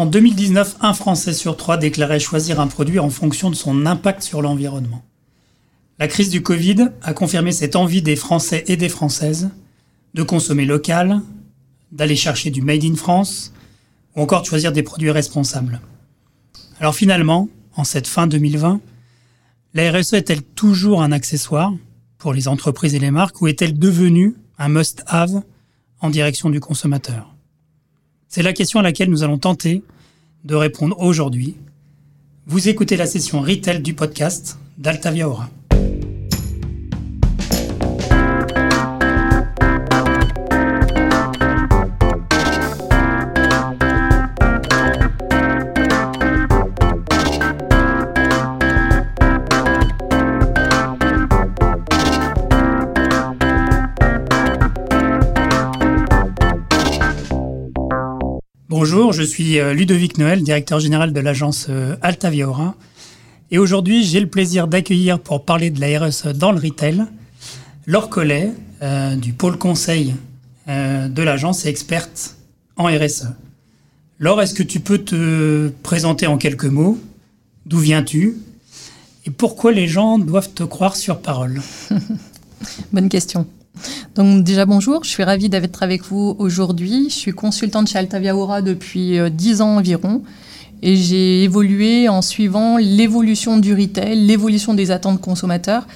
En 2019, un Français sur trois déclarait choisir un produit en fonction de son impact sur l'environnement. La crise du Covid a confirmé cette envie des Français et des Françaises de consommer local, d'aller chercher du Made in France, ou encore de choisir des produits responsables. Alors finalement, en cette fin 2020, la RSE est-elle toujours un accessoire pour les entreprises et les marques ou est-elle devenue un must-have en direction du consommateur? C'est la question à laquelle nous allons tenter de répondre aujourd'hui. Vous écoutez la session Retail du podcast d'Altavia Aura. Bonjour, je suis euh, Ludovic Noël, directeur général de l'agence euh, Altavia Aura. Et aujourd'hui, j'ai le plaisir d'accueillir pour parler de la RSE dans le retail, Laure Collet, euh, du pôle conseil de l'agence et experte en RSE. Laure, est-ce que tu peux te présenter en quelques mots? D'où viens-tu? Et pourquoi les gens doivent te croire sur parole? Bonne question. Donc déjà bonjour, je suis ravie d'être avec vous aujourd'hui. Je suis consultante chez Altavia Aura depuis 10 euh, ans environ et j'ai évolué en suivant l'évolution du retail, l'évolution des attentes consommateurs.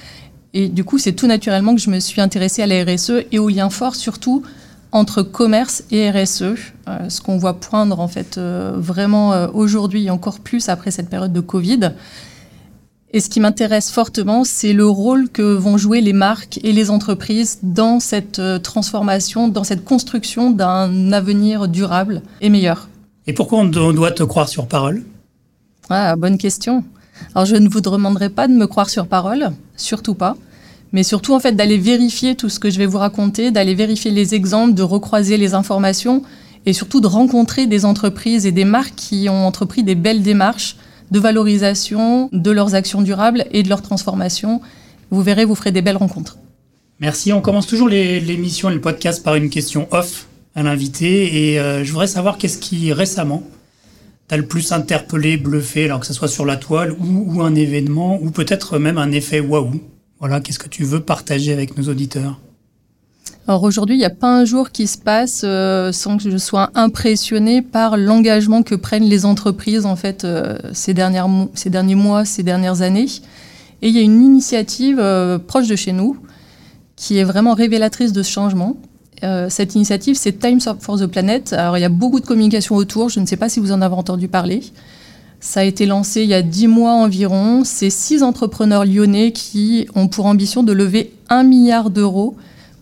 Et du coup, c'est tout naturellement que je me suis intéressée à la RSE et au lien fort surtout entre commerce et RSE, euh, ce qu'on voit poindre en fait euh, vraiment aujourd'hui et encore plus après cette période de Covid. Et ce qui m'intéresse fortement, c'est le rôle que vont jouer les marques et les entreprises dans cette euh, transformation, dans cette construction d'un avenir durable et meilleur. Et pourquoi on doit te croire sur parole? Ah, bonne question. Alors je ne vous demanderai pas de me croire sur parole, surtout pas, mais surtout en fait d'aller vérifier tout ce que je vais vous raconter, d'aller vérifier les exemples, de recroiser les informations et surtout de rencontrer des entreprises et des marques qui ont entrepris des belles démarches de valorisation de leurs actions durables et de leur transformation. Vous verrez, vous ferez des belles rencontres. Merci. On commence toujours l'émission et le podcast par une question off à l'invité. Et euh, je voudrais savoir qu'est-ce qui récemment t'a le plus interpellé, bluffé, alors que ce soit sur la toile ou, ou un événement, ou peut-être même un effet waouh. Voilà, qu'est-ce que tu veux partager avec nos auditeurs? Alors aujourd'hui, il n'y a pas un jour qui se passe euh, sans que je sois impressionnée par l'engagement que prennent les entreprises en fait euh, ces, dernières, ces derniers mois, ces dernières années. Et il y a une initiative euh, proche de chez nous qui est vraiment révélatrice de ce changement. cette initiative, c'est Times for the Planet. Alors il y a beaucoup de communication autour. Je ne sais pas si vous en avez entendu parler. Ça a été lancé il y a dix mois environ. C'est six entrepreneurs lyonnais qui ont pour ambition de lever un milliard d'euros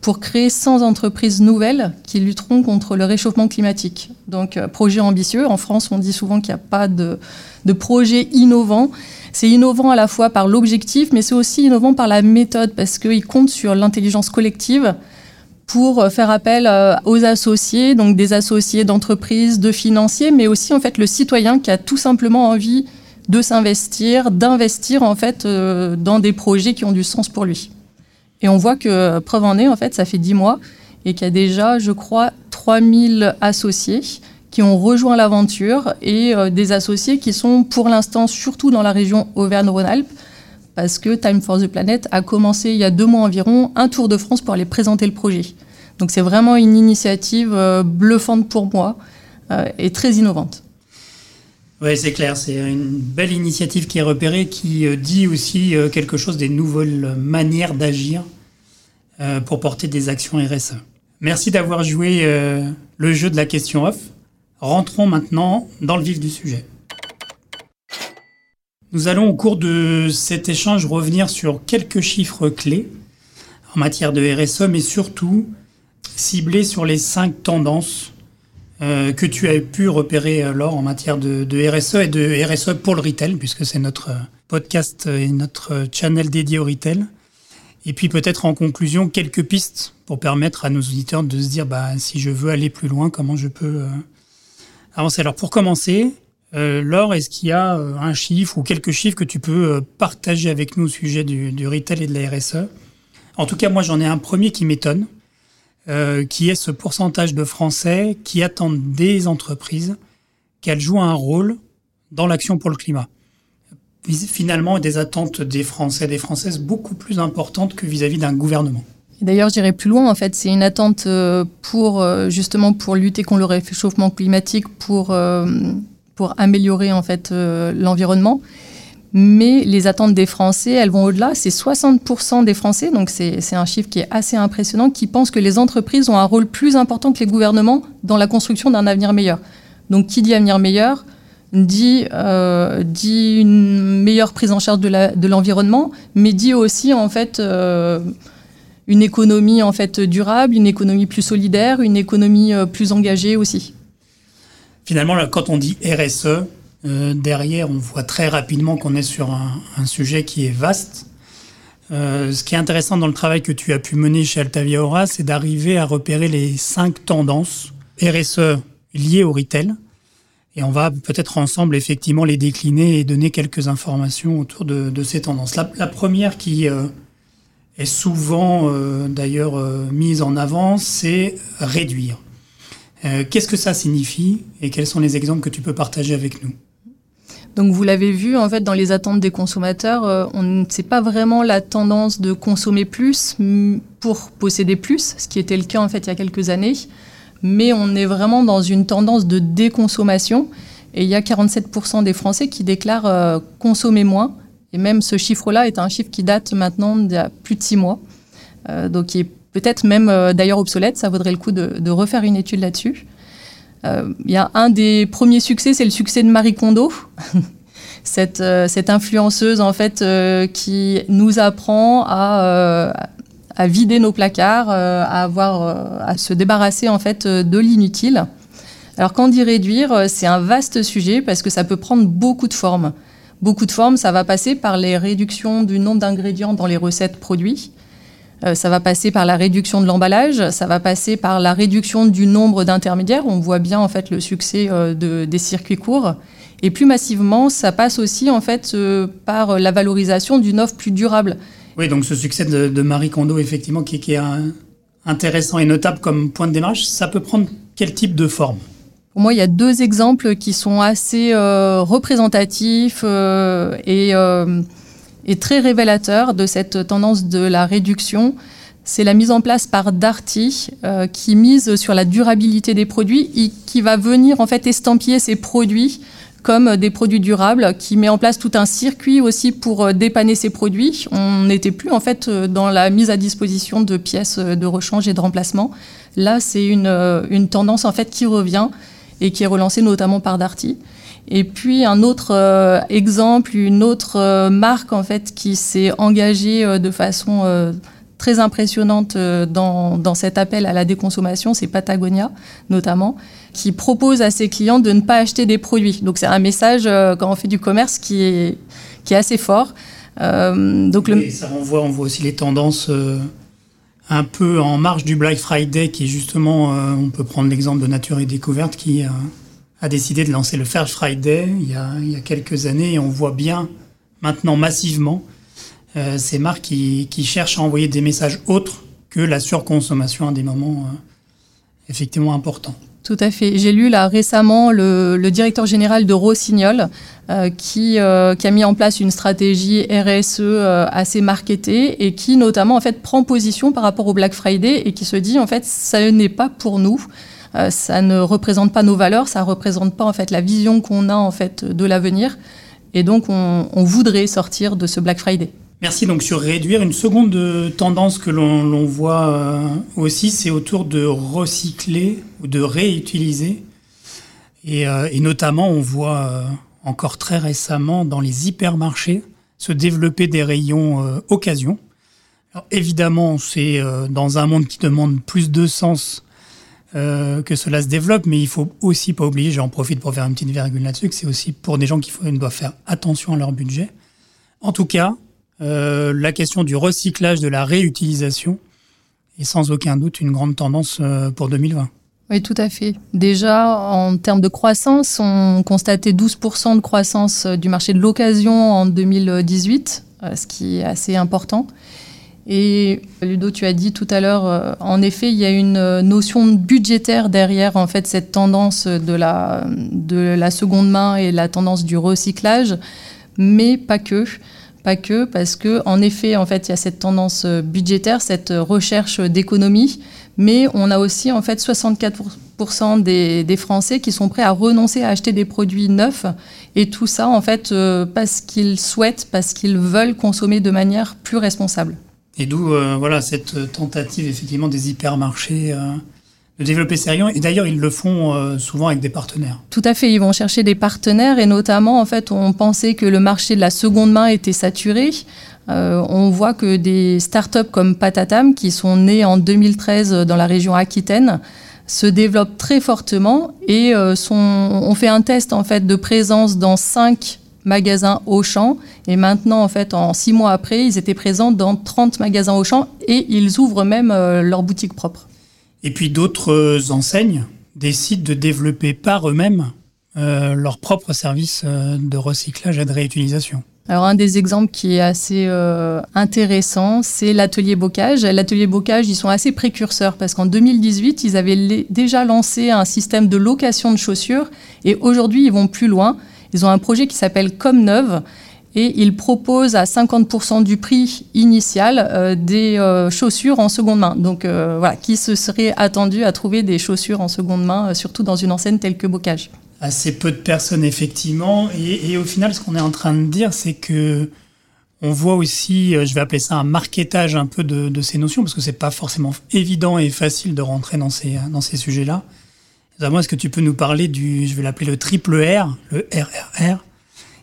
pour créer 100 entreprises nouvelles qui lutteront contre le réchauffement climatique. Donc, euh, projet ambitieux. En France, on dit souvent qu'il n'y a pas de, projet innovant. C'est innovant à la fois par l'objectif, mais c'est aussi innovant par la méthode, parce qu'il compte sur l'intelligence collective pour euh, faire appel euh, aux associés, donc des associés d'entreprises, de financiers, mais aussi en fait le citoyen qui a tout simplement envie de s'investir, d'investir en fait dans des projets qui ont du sens pour lui. Et on voit que, preuve en est, en fait, ça fait dix mois et qu'il y a déjà, je crois, 3000 associés qui ont rejoint l'aventure et euh, des associés qui sont pour l'instant surtout dans la région Auvergne-Rhône-Alpes parce que Time for the Planet a commencé il y a deux mois environ un tour de France pour aller présenter le projet. Donc c'est vraiment une initiative euh, bluffante pour moi euh, et très innovante. Oui, c'est clair, c'est une belle initiative qui est repérée, qui euh, dit aussi euh, quelque chose des nouvelles manières d'agir euh, pour porter des actions RSE. Merci d'avoir joué le jeu de la question off. Rentrons maintenant dans le vif du sujet. Nous allons au cours de cet échange revenir sur quelques chiffres clés en matière de RSE, mais surtout cibler sur les cinq tendances euh, que tu as pu repérer, euh, Laure, en matière de, RSE et de RSE pour le retail, puisque c'est notre euh, podcast et notre channel dédié au retail. Et puis peut-être en conclusion, quelques pistes pour permettre à nos auditeurs de se dire, bah, si je veux aller plus loin, comment je peux avancer. Alors pour commencer, Laure, est-ce qu'il y a un chiffre ou quelques chiffres que tu peux partager avec nous au sujet du, du retail et de la RSE En tout cas, moi j'en ai un premier qui m'étonne. Euh, qui est ce pourcentage de Français qui attendent des entreprises qu'elle joue un rôle dans l'action pour le climat. Finalement, des attentes des Français des Françaises beaucoup plus importantes que vis-à-vis d'un gouvernement. D'ailleurs, j'irai plus loin. En fait, c'est une attente euh, pour euh, justement pour lutter contre le réchauffement climatique, pour pour améliorer en fait l'environnement. Mais les attentes des Français, elles vont au-delà. C'est 60% des Français, donc c'est un chiffre qui est assez impressionnant, qui pensent que les entreprises ont un rôle plus important que les gouvernements dans la construction d'un avenir meilleur. Donc, qui dit avenir meilleur dit, dit une meilleure prise en charge de l'environnement, mais dit aussi en fait une économie en fait durable, une économie plus solidaire, une économie euh, plus engagée aussi. Finalement, quand on dit RSE, euh, derrière, on voit très rapidement qu'on est sur un, sujet qui est vaste. Euh, ce qui est intéressant dans le travail que tu as pu mener chez Altavia Aura, c'est d'arriver à repérer les cinq tendances RSE liées au retail. Et on va peut-être ensemble effectivement les décliner et donner quelques informations autour de, ces tendances. La, première qui, est souvent euh, d'ailleurs euh, mise en avant, c'est réduire. Euh, qu'est-ce que ça signifie et quels sont les exemples que tu peux partager avec nous? Donc vous l'avez vu, en fait, dans les attentes des consommateurs, on ne sait pas vraiment la tendance de consommer plus pour posséder plus, ce qui était le cas en fait il y a quelques années, mais on est vraiment dans une tendance de déconsommation. Et il y a 47% des Français qui déclarent consommer moins. Et même ce chiffre-là est un chiffre qui date maintenant d'il y a plus de six mois. Euh, donc qui est peut-être même euh, d'ailleurs obsolète. Ça vaudrait le coup de, refaire une étude là-dessus. Euh, il y a un des premiers succès, c'est le succès de Marie Kondo. cette, cette, influenceuse en fait qui nous apprend à, vider nos placards, à avoir, à se débarrasser en fait de l'inutile. Alors quand dit réduire, c'est un vaste sujet parce que ça peut prendre beaucoup de formes beaucoup de formes. Ça va passer par les réductions du nombre d'ingrédients dans les recettes produits. Euh, ça va passer par la réduction de l'emballage, ça va passer par la réduction du nombre d'intermédiaires. On voit bien en fait le succès euh, de, des circuits courts. Et plus massivement, ça passe aussi en fait euh, par la valorisation d'une offre plus durable. Oui, donc ce succès de, Marie Kondo, effectivement, qui, qui est intéressant et notable comme point de démarrage, ça peut prendre quel type de forme? Pour moi, il y a deux exemples qui sont assez euh, représentatifs euh, et, euh, et, très révélateurs de cette tendance de la réduction. C'est la mise en place par Darty qui mise sur la durabilité des produits et qui va venir en fait estampiller ces produits comme des produits durables, qui met en place tout un circuit aussi pour dépanner ces produits. On n'était plus en fait dans la mise à disposition de pièces de rechange et de remplacement. Là, c'est une, une tendance en fait qui revient et qui est relancé notamment par Darty. Et puis un autre euh, exemple, une autre euh, marque en fait qui s'est engagée euh, de façon très impressionnante dans, dans, cet appel à la déconsommation, c'est Patagonia notamment, qui propose à ses clients de ne pas acheter des produits. Donc c'est un message quand on fait du commerce qui est, qui est assez fort. donc. Et ça renvoie, on voit aussi les tendances un peu en marge du Black Friday, qui est justement, on peut prendre l'exemple de Nature et Découverte, qui a décidé de lancer le Fair Friday il y, a, quelques années, et on voit bien maintenant massivement euh, ces marques qui, cherchent à envoyer des messages autres que la surconsommation à des moments effectivement importants. Tout à fait. J'ai lu là récemment le, directeur général de Rossignol euh, qui, euh, a mis en place une stratégie RSE euh, assez marketée et qui notamment en fait prend position par rapport au Black Friday et qui se dit en fait ça n'est pas pour nous. Ça ne représente pas nos valeurs, ça ne représente pas en fait la vision qu'on a en fait de l'avenir, et donc on, voudrait sortir de ce Black Friday. Merci. Donc sur réduire, une seconde tendance que l'on voit euh, aussi, c'est autour de recycler ou de réutiliser. Et, euh, notamment, on voit euh, encore très récemment dans les hypermarchés se développer des rayons occasion. Alors, évidemment, c'est dans un monde qui demande plus de sens que cela se développe, mais il faut aussi pas oublier, j'en profite pour faire une petite virgule là-dessus, que c'est aussi pour des gens qui doivent faire attention à leur budget. En tout cas, euh, la question du recyclage, de la réutilisation est sans aucun doute une grande tendance euh, pour 2020. Oui, tout à fait. Déjà, en termes de croissance, on constatait 12% de croissance euh, du marché de l'occasion en 2018, ce qui est assez important. Et Ludo, tu as dit tout à l'heure, euh, en effet, il y a une euh, notion budgétaire derrière en fait cette tendance de la, de la seconde main et la tendance du recyclage, mais pas que. Pas que, parce que en effet, en fait, il y a cette tendance euh, budgétaire, cette recherche d'économie, mais on a aussi en fait 64% des, Français qui sont prêts à renoncer à acheter des produits neufs, et tout ça en fait parce qu'ils souhaitent, parce qu'ils veulent consommer de manière plus responsable. Et d'où euh, voilà cette tentative effectivement des hypermarchés euh, de développer ces rayons. Et d'ailleurs, ils le font euh, souvent avec des partenaires. Tout à fait, ils vont chercher des partenaires et notamment, en fait, on pensait que le marché de la seconde main était saturé. on voit que des startups comme Patatam, qui sont nées en 2013 dans la région Aquitaine, se développent très fortement et sont, on fait un test en fait de présence dans cinq magasins Auchan. Et maintenant, en fait, en six mois après, ils étaient présents dans 30 magasins Auchan et ils ouvrent même euh, leur boutique propre. Et puis d'autres euh, enseignes décident de développer par eux-mêmes euh, leur propre service de recyclage et de réutilisation. Alors un des exemples qui est assez intéressant, c'est l'atelier bocage. L'atelier bocage, ils sont assez précurseurs parce qu'en 2018, ils avaient déjà lancé un système de location de chaussures et aujourd'hui, ils vont plus loin. Ils ont un projet qui s'appelle Comme Neuve et ils proposent à 50% du prix initial euh, des euh, chaussures en seconde main. Donc euh, voilà, qui se serait attendu à trouver des chaussures en seconde main, surtout dans une enseigne telle que Bocage Assez peu de personnes effectivement, et, au final, ce qu'on est en train de dire, c'est que on voit aussi, je vais appeler ça un marketage un peu de, ces notions, parce que c'est pas forcément évident et facile de rentrer dans ces, dans ces sujets-là. Moi, est-ce que tu peux nous parler du, je vais l'appeler le triple R, le RRR,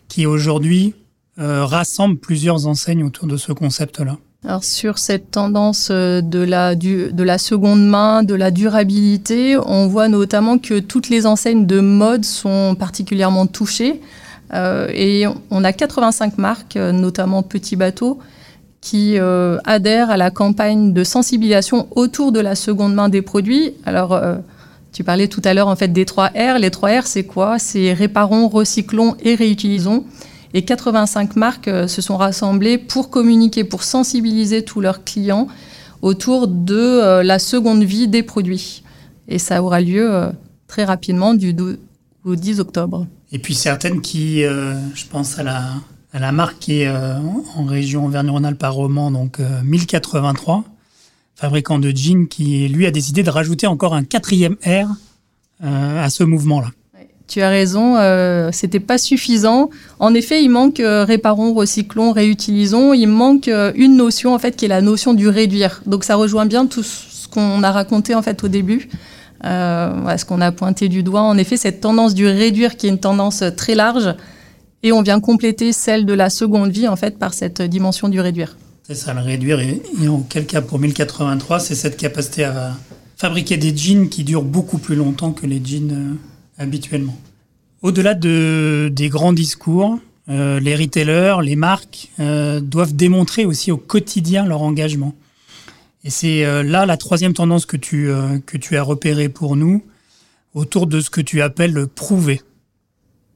qui aujourd'hui euh, rassemble plusieurs enseignes autour de ce concept-là? Alors sur cette tendance euh, de la, de la seconde main, de la durabilité, on voit notamment que toutes les enseignes de mode sont particulièrement touchées. Euh, et on a 85 marques, notamment Petit Bateau, qui adhèrent à la campagne de sensibilisation autour de la seconde main des produits. Alors tu parlais tout à l'heure en fait des trois R. Les trois R, c'est quoi? C'est réparons, recyclons et réutilisons. Et 85 marques euh, se sont rassemblées pour communiquer, pour sensibiliser tous leurs clients autour de euh, la seconde vie des produits. Et ça aura lieu euh, très rapidement du 12 au 10 octobre. Et puis certaines qui, je pense à la, à la marque qui est en région Auvergne-Rhône-Alpes à Romans, donc 1083 fabricant de jeans, qui lui a décidé de rajouter encore un quatrième R euh, à ce mouvement-là. Tu as raison, euh, c'était pas suffisant. En effet, il manque euh, réparons, recyclons, réutilisons. Il manque euh, une notion en fait qui est la notion du réduire. Donc ça rejoint bien tout ce qu'on a raconté en fait au début, ce qu'on a pointé du doigt. En effet, cette tendance du réduire qui est une tendance très large, et on vient compléter celle de la seconde vie en fait par cette dimension du réduire. C'est ça, le réduire. Et, en quel cas, pour 1083, c'est cette capacité à fabriquer des jeans qui durent beaucoup plus longtemps que les jeans euh, habituellement. Au-delà de, des grands discours, euh, les retailers, les marques euh, doivent démontrer aussi au quotidien leur engagement. Et c'est là la troisième tendance que tu, que tu as repérée pour nous, autour de ce que tu appelles le prouver.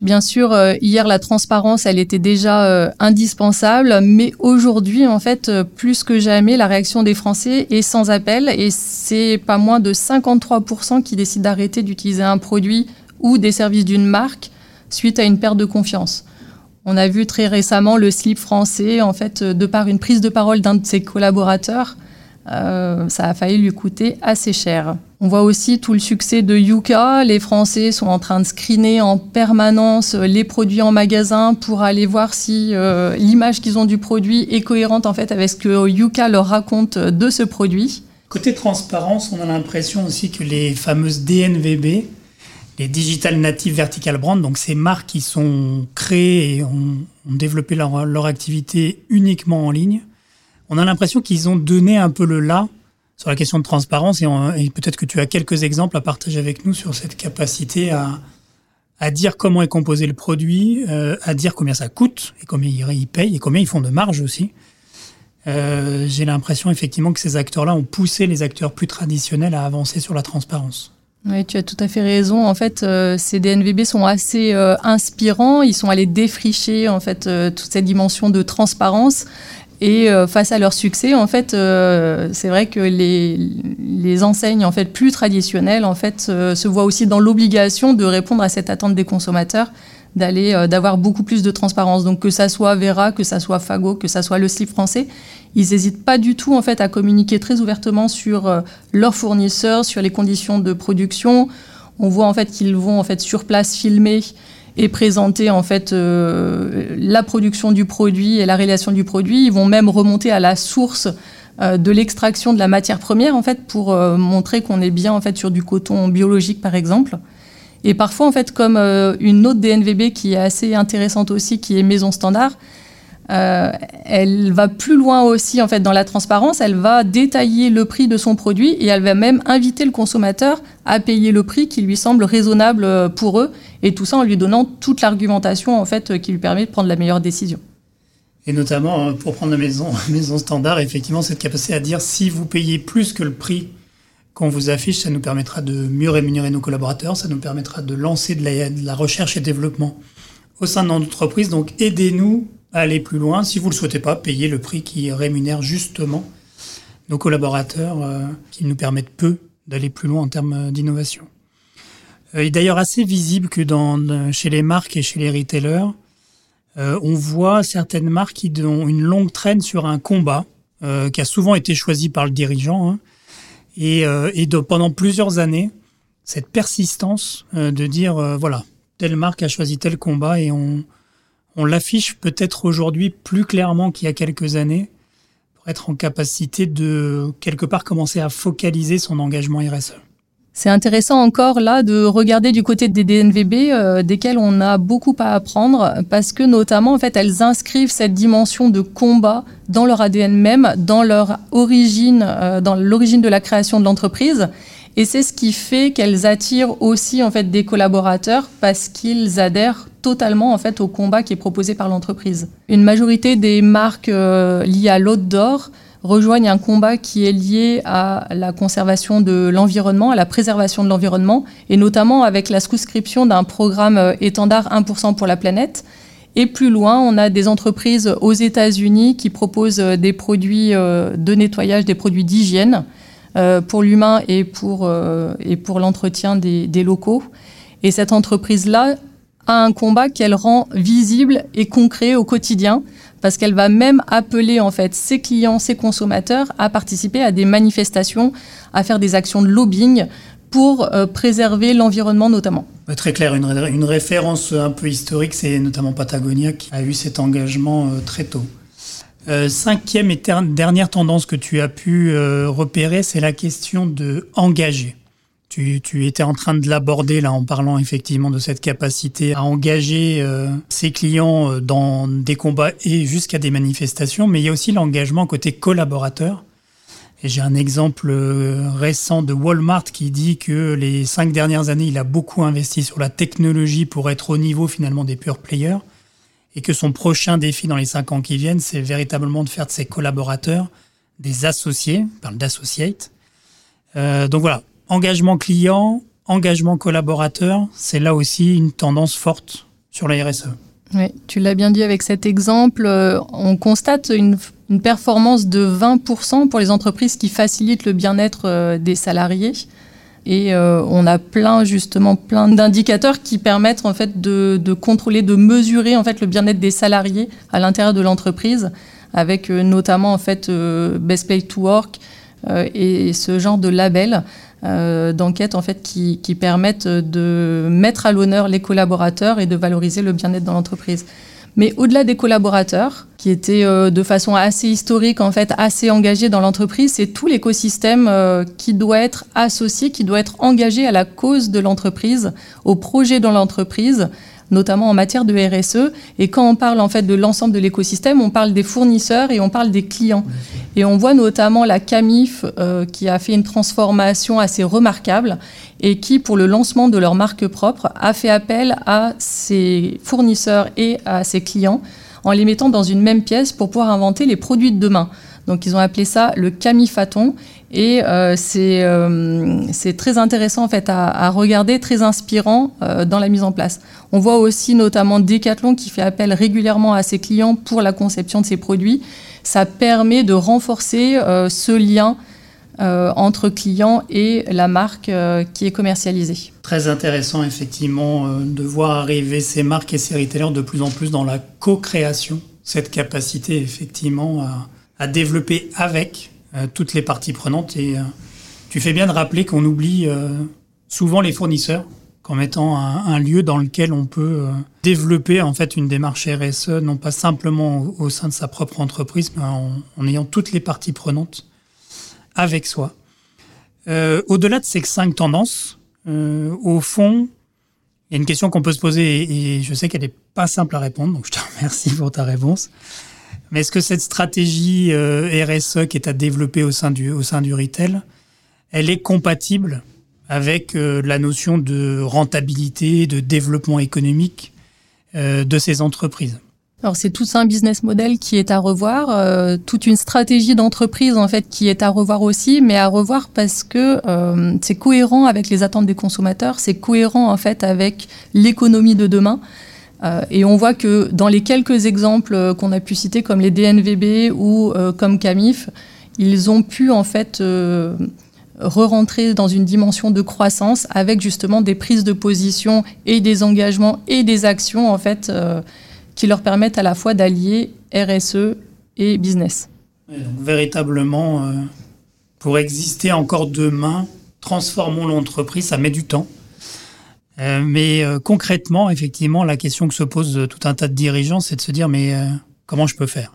Bien sûr, euh, hier, la transparence, elle était déjà euh, indispensable, mais aujourd'hui, en fait, euh, plus que jamais, la réaction des Français est sans appel et c'est pas moins de 53% qui décident d'arrêter d'utiliser un produit ou des services d'une marque suite à une perte de confiance. On a vu très récemment le slip français, en fait, de par une prise de parole d'un de ses collaborateurs, ça a failli lui coûter assez cher. On voit aussi tout le succès de Yuka. Les Français sont en train de screener en permanence les produits en magasin pour aller voir si euh, l'image qu'ils ont du produit est cohérente en fait avec ce que Yuka leur raconte de ce produit. Côté transparence, on a l'impression aussi que les fameuses DNVB, les Digital Native Vertical Brand, donc ces marques qui sont créées et ont, développé leur activité uniquement en ligne, on a l'impression qu'ils ont donné un peu le là sur la question de transparence et, peut-être que tu as quelques exemples à partager avec nous sur cette capacité à, à dire comment est composé le produit, euh, à dire combien ça coûte et combien ils payent et combien ils font de marge aussi. Euh, j'ai l'impression effectivement que ces acteurs-là ont poussé les acteurs plus traditionnels à avancer sur la transparence. Oui, tu as tout à fait raison. En fait, euh, ces DNVB sont assez inspirants. Ils sont allés défricher en fait toute cette dimension de transparence Et euh, face à leur succès, en fait, euh, c'est vrai que les, enseignes en fait plus traditionnelles en fait se voient aussi dans l'obligation de répondre à cette attente des consommateurs, d'aller d'avoir beaucoup plus de transparence. Donc que ça soit Vera, que ça soit Fago, que ça soit le slip français, ils n'hésitent pas du tout en fait à communiquer très ouvertement sur leurs fournisseurs, sur les conditions de production. On voit en fait qu'ils vont en fait sur place filmer et présenter en fait euh, la production du produit et la réalisation du produit. Ils vont même remonter à la source euh, de l'extraction de la matière première en fait pour euh, montrer qu'on est bien en fait sur du coton biologique par exemple. Et parfois en fait comme une autre DNVB qui est assez intéressante aussi qui est Maison Standard, euh, elle va plus loin aussi en fait dans la transparence. Elle va détailler le prix de son produit et elle va même inviter le consommateur à payer le prix qui lui semble raisonnable euh, pour eux. Et tout ça en lui donnant toute l'argumentation en fait qui lui permet de prendre la meilleure décision. Et notamment euh, pour prendre la maison, maison standard, effectivement cette capacité à dire si vous payez plus que le prix qu'on vous affiche, ça nous permettra de mieux rémunérer nos collaborateurs, ça nous permettra de lancer de la, de la recherche et développement au sein de notre entreprise. Donc aidez-nous aller plus loin. Si vous ne le souhaitez pas, payez le prix qui rémunère justement nos collaborateurs, euh, qui nous permettent peu d'aller plus loin en termes d'innovation. Euh, il est d'ailleurs assez visible que dans, chez les marques et chez les retailers, euh, on voit certaines marques qui ont une longue traîne sur un combat qui a souvent été choisi par le dirigeant. Hein, et, et pendant plusieurs années, cette persistance de dire, voilà, telle marque a choisi tel combat et on, on l'affiche peut-être aujourd'hui plus clairement qu'il y a quelques années pour être en capacité de quelque part commencer à focaliser son engagement RSE. C'est intéressant encore là de regarder du côté des DNVB euh, desquels on a beaucoup à apprendre parce que notamment en fait elles inscrivent cette dimension de combat dans leur ADN même, dans leur origine, euh, dans l'origine de la création de l'entreprise. Et c'est ce qui fait qu'elles attirent aussi en fait des collaborateurs parce qu'ils adhèrent totalement en fait au combat qui est proposé par l'entreprise. Une majorité des marques euh, liées à l'outdoor rejoignent un combat qui est lié à la conservation de l'environnement, à la préservation de l'environnement, et notamment avec la souscription d'un programme euh, étendard 1% pour la planète. Et plus loin, on a des entreprises aux États-Unis qui proposent euh, des produits de nettoyage, des produits d'hygiène pour l'humain et pour, et pour l'entretien des, locaux. Et cette entreprise-là à un combat qu'elle rend visible et concret au quotidien parce qu'elle va même appeler en fait ses clients, ses consommateurs à participer à des manifestations, à faire des actions de lobbying pour euh, préserver l'environnement notamment. Très clair, une, référence un peu historique, c'est notamment Patagonia qui a eu cet engagement euh, très tôt. Euh, cinquième et dernière tendance que tu as pu repérer, c'est la question de engager. Tu, étais en train de l'aborder là en parlant effectivement de cette capacité à engager euh, ses clients euh, dans des combats et jusqu'à des manifestations, mais il y a aussi l'engagement côté collaborateur. Et j'ai un exemple euh, récent de Walmart qui dit que les cinq dernières années, il a beaucoup investi sur la technologie pour être au niveau finalement des pure players et que son prochain défi dans les cinq ans qui viennent, c'est véritablement de faire de ses collaborateurs des associés, on parle d'associates. donc voilà, engagement client, engagement collaborateur, c'est là aussi une tendance forte sur la RSE. Oui, tu l'as bien dit avec cet exemple. Euh, on constate une, performance de 20% pour les entreprises qui facilitent le bien-être euh, des salariés. Et euh, on a plein, justement, plein d'indicateurs qui permettent, en fait, de, contrôler, de mesurer, en fait, le bien-être des salariés à l'intérieur de l'entreprise, avec notamment, en fait, Best Place to Work et ce genre de label. Euh, d'enquête en fait qui, permettent de mettre à l'honneur les collaborateurs et de valoriser le bien-être dans l'entreprise. Mais au-delà des collaborateurs, qui étaient euh, de façon assez historique, en fait, assez engagés dans l'entreprise, c'est tout l'écosystème euh, qui doit être associé, qui doit être engagé à la cause de l'entreprise, au projet dans l'entreprise, notamment en matière de RSE. Et quand on parle en fait de l'ensemble de l'écosystème, on parle des fournisseurs et on parle des clients. Et on voit notamment la Camif euh, qui a fait une transformation assez remarquable et qui, pour le lancement de leur marque propre, a fait appel à ses fournisseurs et à ses clients en les mettant dans une même pièce pour pouvoir inventer les produits de demain. Donc ils ont appelé ça le camifaton et euh, euh, c'est très intéressant en fait à, regarder, très inspirant euh, dans la mise en place. On voit aussi notamment Decathlon qui fait appel régulièrement à ses clients pour la conception de ses produits ça permet de renforcer ce lien entre client et la marque qui est commercialisée. Très intéressant effectivement de voir arriver ces marques et ces retailers de plus en plus dans la co-création, cette capacité effectivement à, à développer avec toutes les parties prenantes et tu fais bien de rappeler qu'on oublie souvent les fournisseurs comme étant un, lieu dans lequel on peut euh, développer en fait une démarche RSE, non pas simplement au, sein de sa propre entreprise, mais en, ayant toutes les parties prenantes avec soi. Euh, au-delà de ces cinq tendances, euh, au fond, il y a une question qu'on peut se poser et, je sais qu'elle n'est pas simple à répondre, donc je te remercie pour ta réponse. Mais est-ce que cette stratégie RSE qui est à développer au sein du, au sein du retail, elle est compatible avec euh, la notion de rentabilité, de développement économique euh, de ces entreprises? Alors c'est tout un business model qui est à revoir, euh, toute une stratégie d'entreprise en fait qui est à revoir aussi, mais à revoir parce que c'est cohérent avec les attentes des consommateurs, c'est cohérent en fait avec l'économie de demain. Et on voit que dans les quelques exemples qu'on a pu citer, comme les DNVB ou comme Camif, ils ont pu en fait re-rentrer dans une dimension de croissance avec justement des prises de position et des engagements et des actions en fait euh, qui leur permettent à la fois d'allier RSE et business. véritablement, euh, pour exister encore demain, transformons l'entreprise, ça met du temps. Euh, mais concrètement, effectivement, la question que se pose tout un tas de dirigeants, c'est de se dire mais comment je peux faire?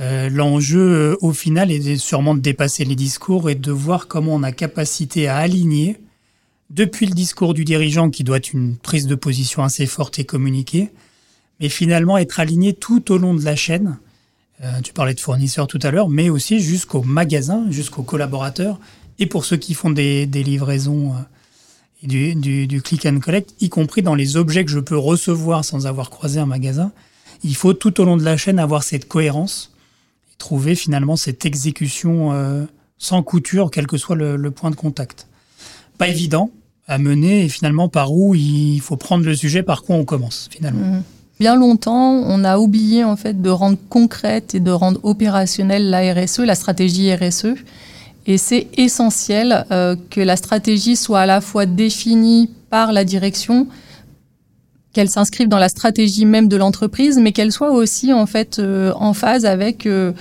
Euh, l'enjeu, euh, au final, est sûrement de dépasser les discours et de voir comment on a capacité à aligner, depuis le discours du dirigeant, qui doit être une prise de position assez forte et communiquée, mais finalement être aligné tout au long de la chaîne. Euh, tu parlais de fournisseurs tout à l'heure, mais aussi jusqu'au magasin, jusqu'aux collaborateurs, et pour ceux qui font des, livraisons et du, du click and collect, y compris dans les objets que je peux recevoir sans avoir croisé un magasin. Il faut tout au long de la chaîne avoir cette cohérence trouver finalement cette exécution euh, sans couture, quel que soit le, point de contact. Pas évident à mener et finalement par où il faut prendre le sujet, par quoi on commence finalement. Mmh. Bien longtemps, on a oublié en fait de rendre concrète et de rendre opérationnelle la RSE, la stratégie RSE. Et c'est essentiel euh, que la stratégie soit à la fois définie par la direction, qu'elle s'inscrive dans la stratégie même de l'entreprise, mais qu'elle soit aussi en fait euh, en phase avec euh,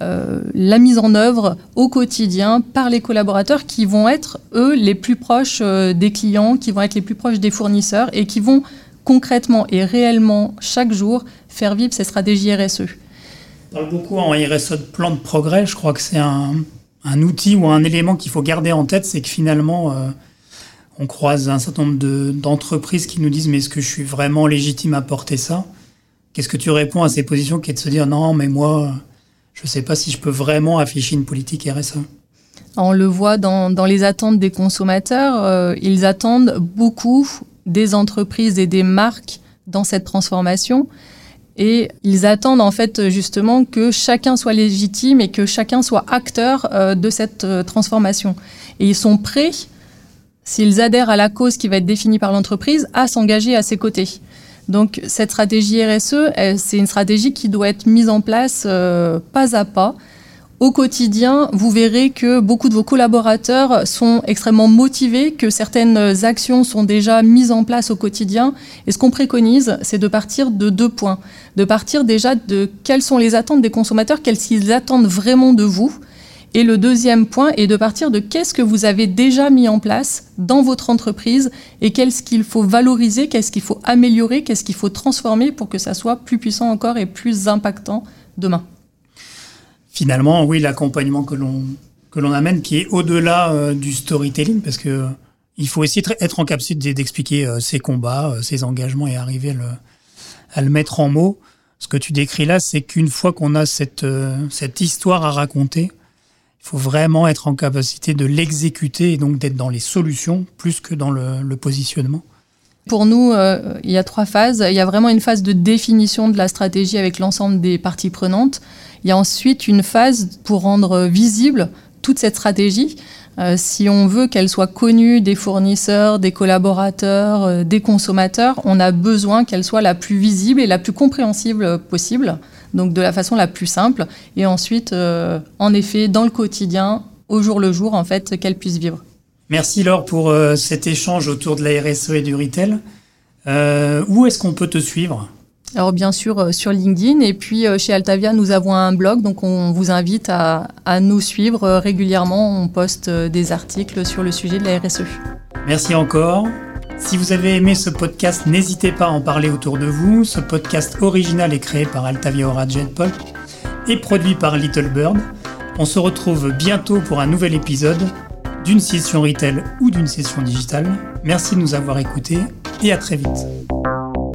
la mise en œuvre au quotidien par les collaborateurs qui vont être eux les plus proches des clients, qui vont être les plus proches des fournisseurs et qui vont concrètement et réellement chaque jour faire vivre ces stratégies RSE. On parle beaucoup en RSE de plan de progrès. Je crois que c'est un, un, outil ou un élément qu'il faut garder en tête, c'est que finalement on croise un certain nombre d'entreprises qui nous disent mais est-ce que je suis vraiment légitime à porter ça? Qu'est-ce que tu réponds à ces positions qui est de se dire non mais moi je ne sais pas si je peux vraiment afficher une politique RSE On le voit dans, les attentes des consommateurs, euh, ils attendent beaucoup des entreprises et des marques dans cette transformation. Et ils attendent en fait justement que chacun soit légitime et que chacun soit acteur euh, de cette euh, transformation. Et ils sont prêts s'ils adhèrent à la cause qui va être définie par l'entreprise, à s'engager à ses côtés. Donc cette stratégie RSE, c'est une stratégie qui doit être mise en place euh, pas à pas. Au quotidien, vous verrez que beaucoup de vos collaborateurs sont extrêmement motivés, que certaines actions sont déjà mises en place au quotidien. Et ce qu'on préconise, c'est de partir de deux points. De partir déjà de quelles sont les attentes des consommateurs, qu'elles qu'ils attendent vraiment de vous, et le deuxième point est de partir de qu'est-ce que vous avez déjà mis en place dans votre entreprise et qu'est-ce qu'il faut valoriser, qu'est-ce qu'il faut améliorer, qu'est-ce qu'il faut transformer pour que ça soit plus puissant encore et plus impactant demain. Finalement, oui, l'accompagnement que l'on que l'on amène, qui est au-delà euh, du storytelling, parce que euh, il faut aussi être en capacité d'expliquer euh, ses combats, ses engagements et arriver à le mettre en mots. Ce que tu décris là, c'est qu'une fois qu'on a cette, cette histoire à raconter, il faut vraiment être en capacité de l'exécuter et donc d'être dans les solutions plus que dans le, positionnement. Pour nous, euh, il y a trois phases. Il y a vraiment une phase de définition de la stratégie avec l'ensemble des parties prenantes. Il y a ensuite une phase pour rendre visible toute cette stratégie. Euh, si on veut qu'elle soit connue des fournisseurs, des collaborateurs, euh, des consommateurs, on a besoin qu'elle soit la plus visible et la plus compréhensible possible donc de la façon la plus simple. Et ensuite, euh, en effet, dans le quotidien, au jour le jour, en fait, qu'elles puissent vivre. Merci Laure pour cet échange autour de la RSE et du retail. Où est-ce qu'on peut te suivre? Alors bien sûr euh, sur LinkedIn et puis euh, chez Altavia nous avons un blog donc on vous invite à, nous suivre euh, régulièrement. On poste des articles sur le sujet de la RSE. Merci encore. Si vous avez aimé ce podcast, n'hésitez pas à en parler autour de vous. Ce podcast original est créé par Altavia Ora Jetpop et produit par Little Bird. On se retrouve bientôt pour un nouvel épisode d'une session retail ou d'une session digitale. Merci de nous avoir écoutés et à très vite.